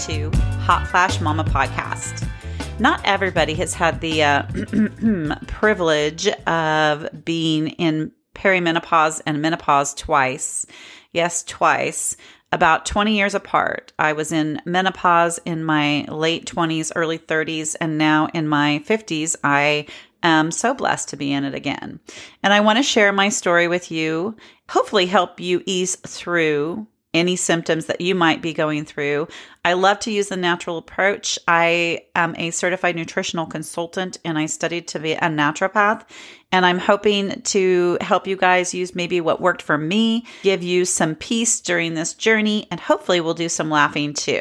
to Hot Flash Mama Podcast. Not everybody has had the uh, privilege of being in perimenopause and menopause twice. Yes, twice. About 20 years apart. I was in menopause in my late 20s, early 30s, and now in my 50s, I am so blessed to be in it again. And I want to share my story with you, hopefully, help you ease through any symptoms that you might be going through. I love to use the natural approach. I am a certified nutritional consultant and I studied to be a naturopath. And I'm hoping to help you guys use maybe what worked for me, give you some peace during this journey, and hopefully we'll do some laughing too.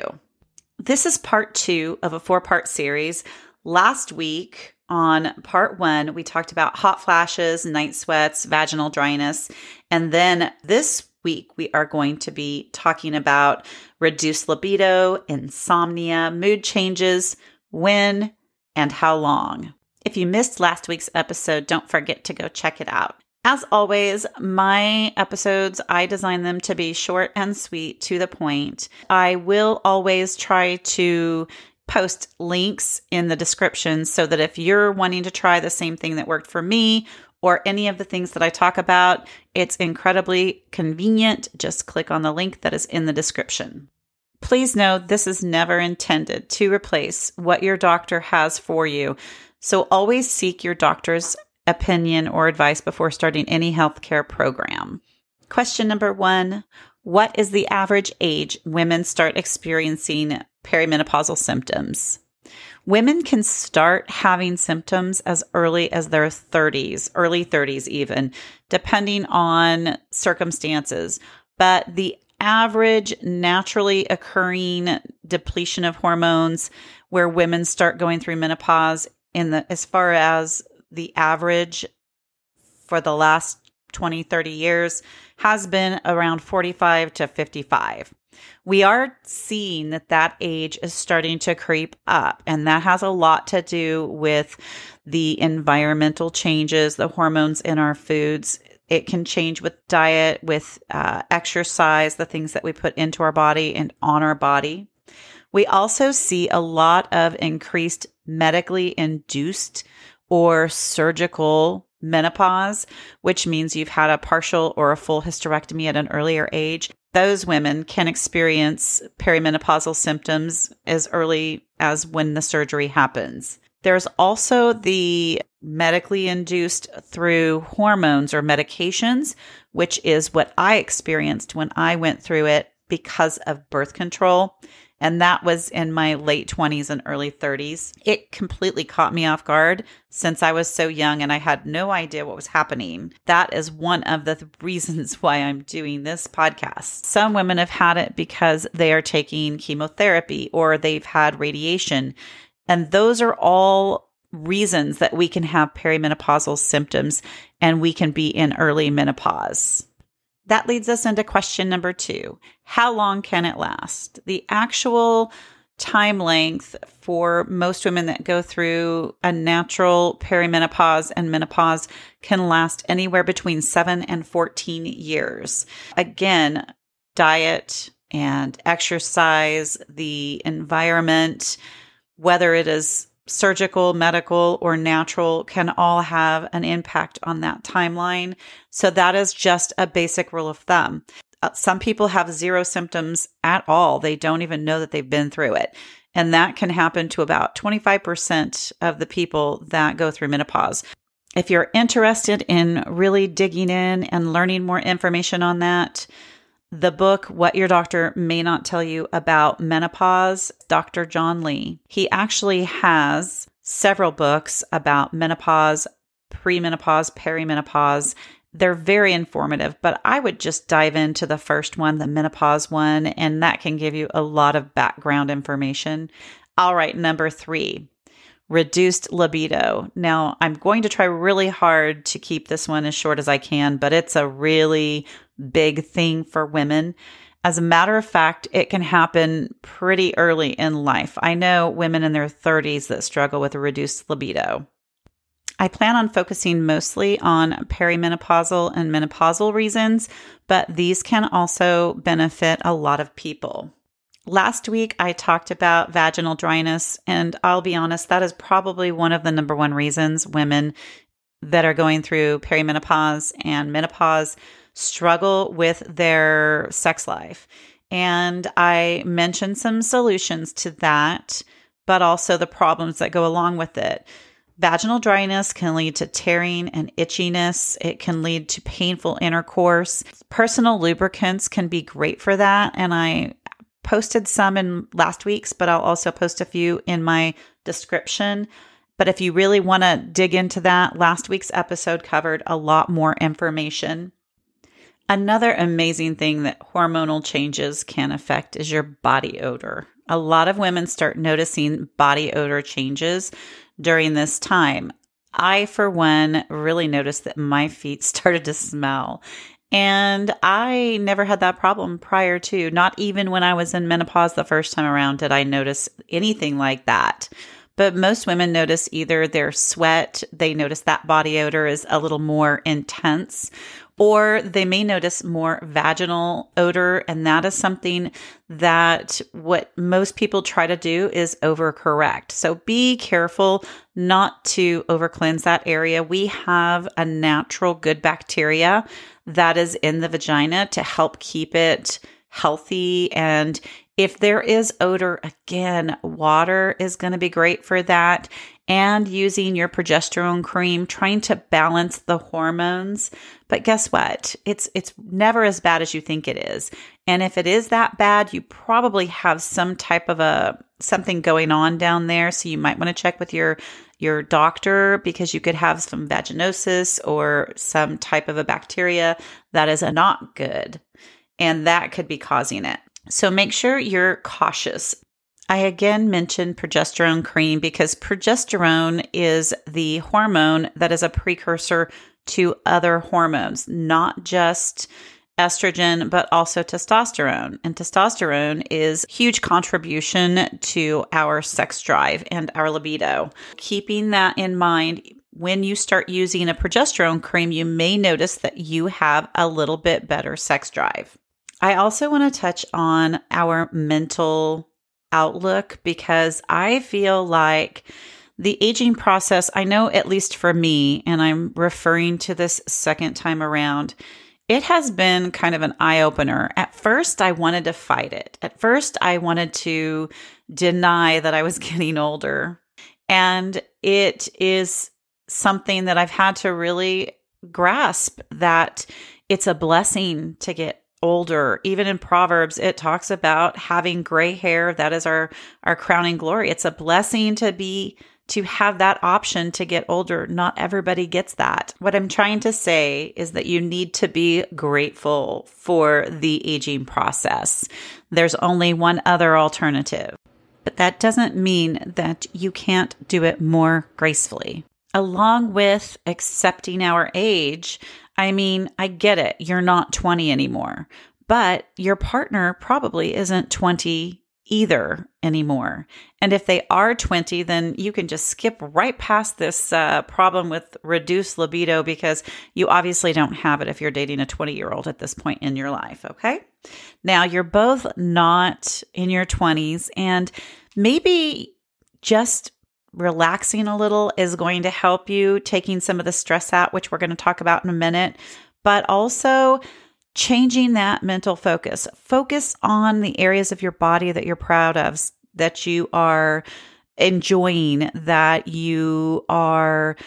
This is part two of a four part series. Last week, on part one, we talked about hot flashes, night sweats, vaginal dryness. And then this week, we are going to be talking about reduced libido, insomnia, mood changes, when, and how long. If you missed last week's episode, don't forget to go check it out. As always, my episodes, I design them to be short and sweet to the point. I will always try to post links in the description so that if you're wanting to try the same thing that worked for me or any of the things that I talk about, it's incredibly convenient. Just click on the link that is in the description. Please know this is never intended to replace what your doctor has for you. So always seek your doctor's opinion or advice before starting any healthcare program. Question number one What is the average age women start experiencing perimenopausal symptoms? Women can start having symptoms as early as their 30s, early 30s, even, depending on circumstances. But the average naturally occurring depletion of hormones where women start going through menopause in the as far as the average for the last 20 30 years has been around 45 to 55 we are seeing that that age is starting to creep up. And that has a lot to do with the environmental changes, the hormones in our foods. It can change with diet, with uh, exercise, the things that we put into our body and on our body. We also see a lot of increased medically induced or surgical menopause, which means you've had a partial or a full hysterectomy at an earlier age those women can experience perimenopausal symptoms as early as when the surgery happens. There's also the medically induced through hormones or medications, which is what I experienced when I went through it because of birth control. And that was in my late 20s and early 30s. It completely caught me off guard since I was so young and I had no idea what was happening. That is one of the reasons why I'm doing this podcast. Some women have had it because they are taking chemotherapy or they've had radiation. And those are all reasons that we can have perimenopausal symptoms and we can be in early menopause. That leads us into question number two How long can it last? The actual time length for most women that go through a natural perimenopause and menopause can last anywhere between 7 and 14 years. Again, diet and exercise, the environment, whether it is surgical, medical, or natural can all have an impact on that timeline. So that is just a basic rule of thumb. Uh, some people have zero symptoms at all. They don't even know that they've been through it. And that can happen to about 25% of the people that go through menopause. If you're interested in really digging in and learning more information on that, the book, What Your Doctor May Not Tell You About Menopause, Dr. John Lee. He actually has several books about menopause, premenopause, perimenopause. They're very informative, but I would just dive into the first one, the menopause one, and that can give you a lot of background information. All right, number three, reduced libido. Now, I'm going to try really hard to keep this one as short as I can, but it's a really big thing for women. As a matter of fact, it can happen pretty early in life. I know women in their 30s that struggle with a reduced libido. I plan on focusing mostly on perimenopausal and menopausal reasons, but these can also benefit a lot of people. Last week, I talked about vaginal dryness, and I'll be honest, that is probably one of the number one reasons women that are going through perimenopause and menopause struggle with their sex life. And I mentioned some solutions to that, but also the problems that go along with it. Vaginal dryness can lead to tearing and itchiness. It can lead to painful intercourse. Personal lubricants can be great for that. And I posted some in last week's, but I'll also post a few in my description. But if you really want to dig into that, last week's episode covered a lot more information. Another amazing thing that hormonal changes can affect is your body odor. A lot of women start noticing body odor changes during this time. I, for one, really noticed that my feet started to smell. And I never had that problem prior to, not even when I was in menopause the first time around, did I notice anything like that. But most women notice either their sweat, they notice that body odor is a little more intense, or they may notice more vaginal odor. And that is something that what most people try to do is overcorrect. So be careful not to over cleanse that area. We have a natural good bacteria that is in the vagina to help keep it healthy and if there is odor, again, water is going to be great for that. And using your progesterone cream, trying to balance the hormones. But guess what? It's it's never as bad as you think it is. And if it is that bad, you probably have some type of a something going on down there. So you might want to check with your your doctor because you could have some vaginosis or some type of a bacteria that is not good. And that could be causing it. So make sure you're cautious. I again mentioned progesterone cream because progesterone is the hormone that is a precursor to other hormones, not just estrogen, but also testosterone. And testosterone is huge contribution to our sex drive and our libido. Keeping that in mind, when you start using a progesterone cream, you may notice that you have a little bit better sex drive. I also want to touch on our mental outlook because I feel like the aging process, I know at least for me, and I'm referring to this second time around, it has been kind of an eye opener. At first, I wanted to fight it. At first, I wanted to deny that I was getting older. And it is something that I've had to really grasp that it's a blessing to get older. Even in proverbs it talks about having gray hair. That is our our crowning glory. It's a blessing to be to have that option to get older. Not everybody gets that. What i'm trying to say is that you need to be grateful for the aging process. There's only one other alternative but that doesn't mean that you can't do it more gracefully. Along with accepting our age I mean, I get it. You're not 20 anymore, but your partner probably isn't 20 either anymore. And if they are 20, then you can just skip right past this uh, problem with reduced libido because you obviously don't have it if you're dating a 20 year old at this point in your life. Okay. Now you're both not in your 20s and maybe just relaxing a little is going to help you, taking some of the stress out, which we're going to talk about in a minute, but also changing that mental focus. Focus on the areas of your body that you're proud of, that you are enjoying, that you are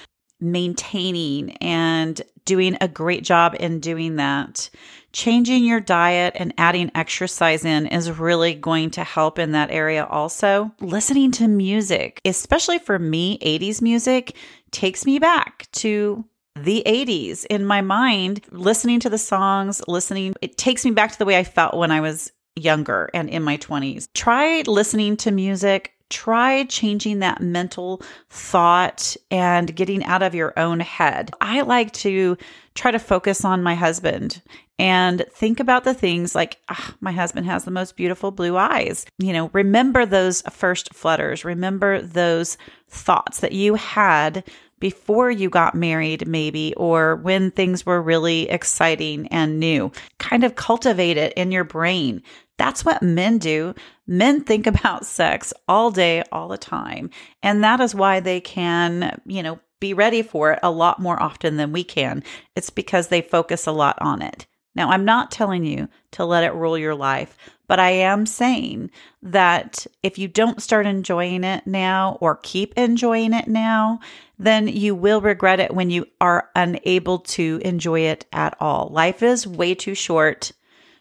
maintaining and doing a great job in doing that changing your diet and adding exercise in is really going to help in that area also. Listening to music, especially for me, 80s music takes me back to the 80s in my mind. Listening to the songs, listening, it takes me back to the way I felt when I was younger and in my 20s. Try listening to music try changing that mental thought and getting out of your own head. I like to try to focus on my husband and think about the things like ah, my husband has the most beautiful blue eyes. You know, remember those first flutters, remember those thoughts that you had before you got married, maybe, or when things were really exciting and new. Kind of cultivate it in your brain. That's what men do. Men think about sex all day, all the time. And that is why they can, you know, be ready for it a lot more often than we can. It's because they focus a lot on it. Now, I'm not telling you to let it rule your life, but I am saying that if you don't start enjoying it now or keep enjoying it now, then you will regret it when you are unable to enjoy it at all. Life is way too short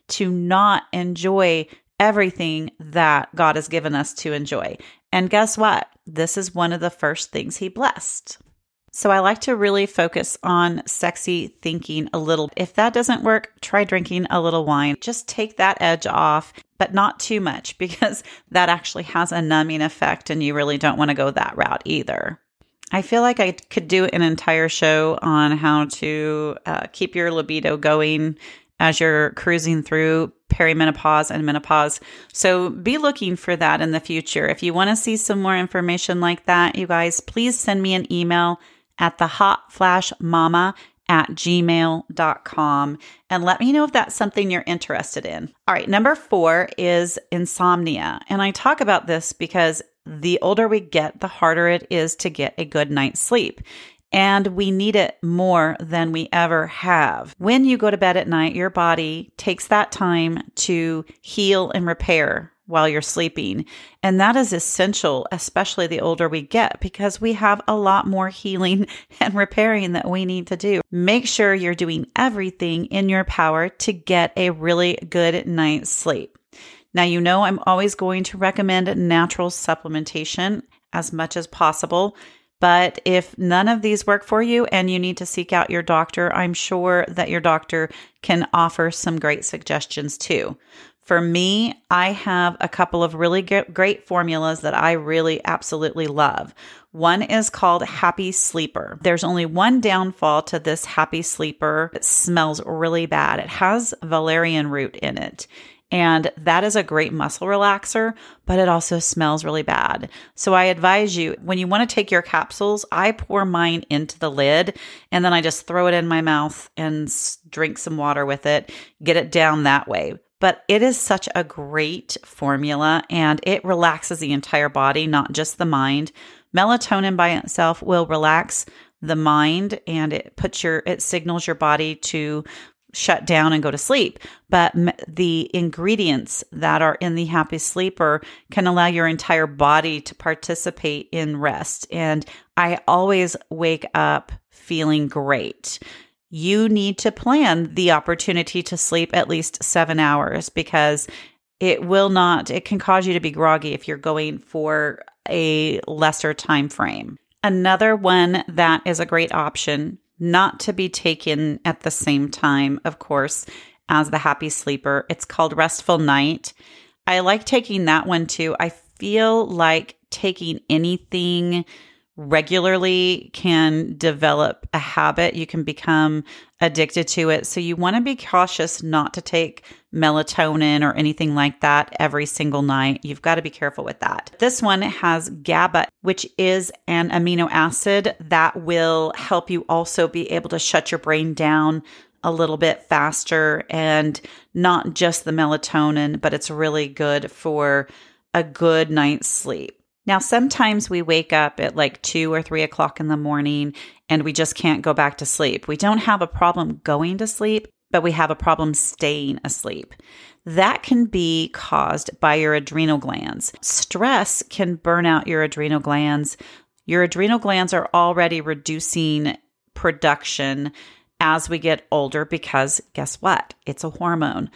to not enjoy everything that God has given us to enjoy. And guess what? This is one of the first things He blessed. So I like to really focus on sexy thinking a little. If that doesn't work, try drinking a little wine. Just take that edge off, but not too much because that actually has a numbing effect and you really don't want to go that route either. I feel like I could do an entire show on how to uh, keep your libido going as you're cruising through perimenopause and menopause. So be looking for that in the future. If you want to see some more information like that, you guys, please send me an email at the hot flash mama at gmail.com and let me know if that's something you're interested in. All right, number four is insomnia. And I talk about this because the older we get, the harder it is to get a good night's sleep and we need it more than we ever have. When you go to bed at night, your body takes that time to heal and repair while you're sleeping. And that is essential, especially the older we get, because we have a lot more healing and repairing that we need to do. Make sure you're doing everything in your power to get a really good night's sleep. Now, you know, I'm always going to recommend natural supplementation as much as possible. But if none of these work for you and you need to seek out your doctor, I'm sure that your doctor can offer some great suggestions too. For me, I have a couple of really great formulas that I really absolutely love. One is called Happy Sleeper. There's only one downfall to this Happy Sleeper. It smells really bad. It has valerian root in it. And that is a great muscle relaxer, but it also smells really bad. So I advise you when you want to take your capsules, I pour mine into the lid and then I just throw it in my mouth and drink some water with it, get it down that way. But it is such a great formula and it relaxes the entire body, not just the mind. Melatonin by itself will relax the mind and it puts your it signals your body to shut down and go to sleep. But the ingredients that are in the happy sleeper can allow your entire body to participate in rest. And I always wake up feeling great. You need to plan the opportunity to sleep at least seven hours because it will not, it can cause you to be groggy if you're going for a lesser time frame. Another one that is a great option not to be taken at the same time, of course, as the happy sleeper. It's called Restful Night. I like taking that one too. I feel like taking anything regularly can develop a habit. You can become addicted to it. So you want to be cautious not to take melatonin or anything like that every single night. You've got to be careful with that. This one has GABA, which is an amino acid that will help you also be able to shut your brain down a little bit faster and not just the melatonin, but it's really good for a good night's sleep. Now, sometimes we wake up at like two or three o'clock in the morning and we just can't go back to sleep. We don't have a problem going to sleep, but we have a problem staying asleep. That can be caused by your adrenal glands. Stress can burn out your adrenal glands. Your adrenal glands are already reducing production as we get older because guess what? It's a hormone.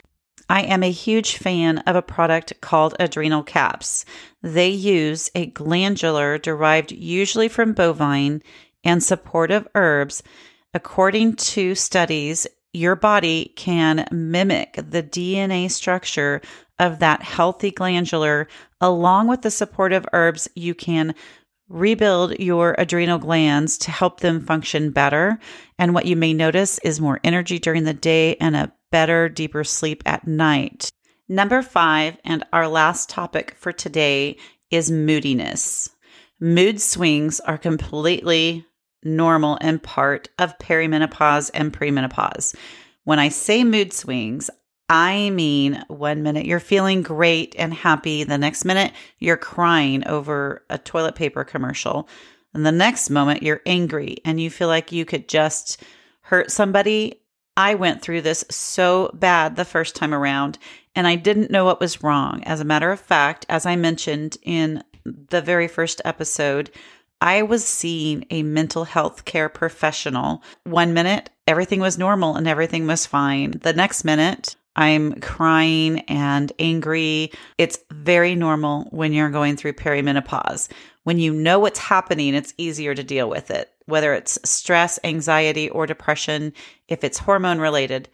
I am a huge fan of a product called Adrenal Caps. They use a glandular derived usually from bovine and supportive herbs. According to studies, your body can mimic the DNA structure of that healthy glandular along with the supportive herbs you can rebuild your adrenal glands to help them function better. And what you may notice is more energy during the day and a better, deeper sleep at night. Number five, and our last topic for today is moodiness. Mood swings are completely normal and part of perimenopause and premenopause. When I say mood swings, I mean, one minute you're feeling great and happy, the next minute you're crying over a toilet paper commercial, and the next moment you're angry and you feel like you could just hurt somebody. I went through this so bad the first time around, and I didn't know what was wrong. As a matter of fact, as I mentioned in the very first episode, I was seeing a mental health care professional. One minute, everything was normal and everything was fine. The next minute, I'm crying and angry. It's very normal when you're going through perimenopause. When you know what's happening, it's easier to deal with it, whether it's stress, anxiety, or depression. If it's hormone related,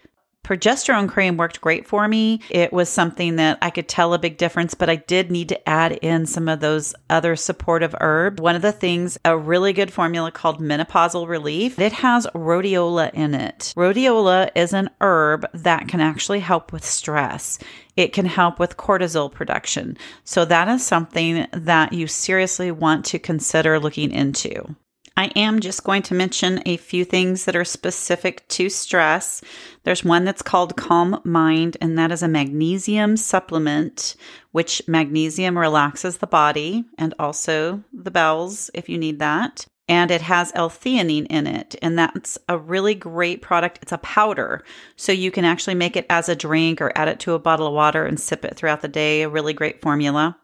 progesterone cream worked great for me. It was something that I could tell a big difference, but I did need to add in some of those other supportive herbs. One of the things, a really good formula called menopausal relief, it has rhodiola in it. Rhodiola is an herb that can actually help with stress. It can help with cortisol production. So that is something that you seriously want to consider looking into. I am just going to mention a few things that are specific to stress. There's one that's called Calm Mind, and that is a magnesium supplement, which magnesium relaxes the body and also the bowels if you need that. And it has L theanine in it, and that's a really great product. It's a powder, so you can actually make it as a drink or add it to a bottle of water and sip it throughout the day. A really great formula.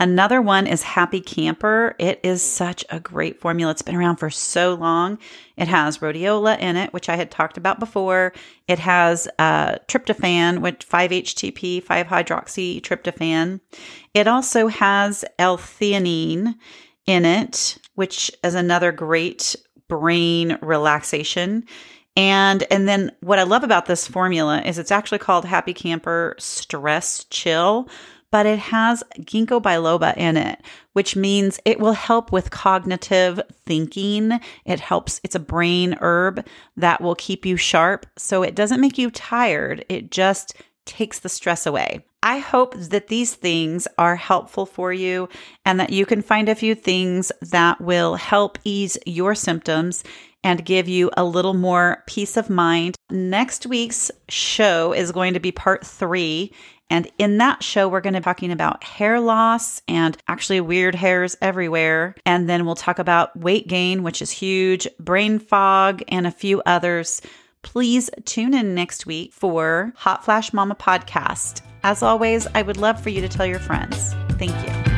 Another one is Happy Camper. It is such a great formula. It's been around for so long. It has rhodiola in it, which I had talked about before. It has uh, tryptophan, which 5-HTP, 5-hydroxy tryptophan. It also has L-theanine in it, which is another great brain relaxation. And and then what I love about this formula is it's actually called Happy Camper Stress Chill but it has ginkgo biloba in it, which means it will help with cognitive thinking. It helps, it's a brain herb that will keep you sharp. So it doesn't make you tired, it just takes the stress away. I hope that these things are helpful for you and that you can find a few things that will help ease your symptoms and give you a little more peace of mind. Next week's show is going to be part three. And in that show, we're going to be talking about hair loss and actually weird hairs everywhere. And then we'll talk about weight gain, which is huge, brain fog, and a few others. Please tune in next week for Hot Flash Mama podcast. As always, I would love for you to tell your friends. Thank you.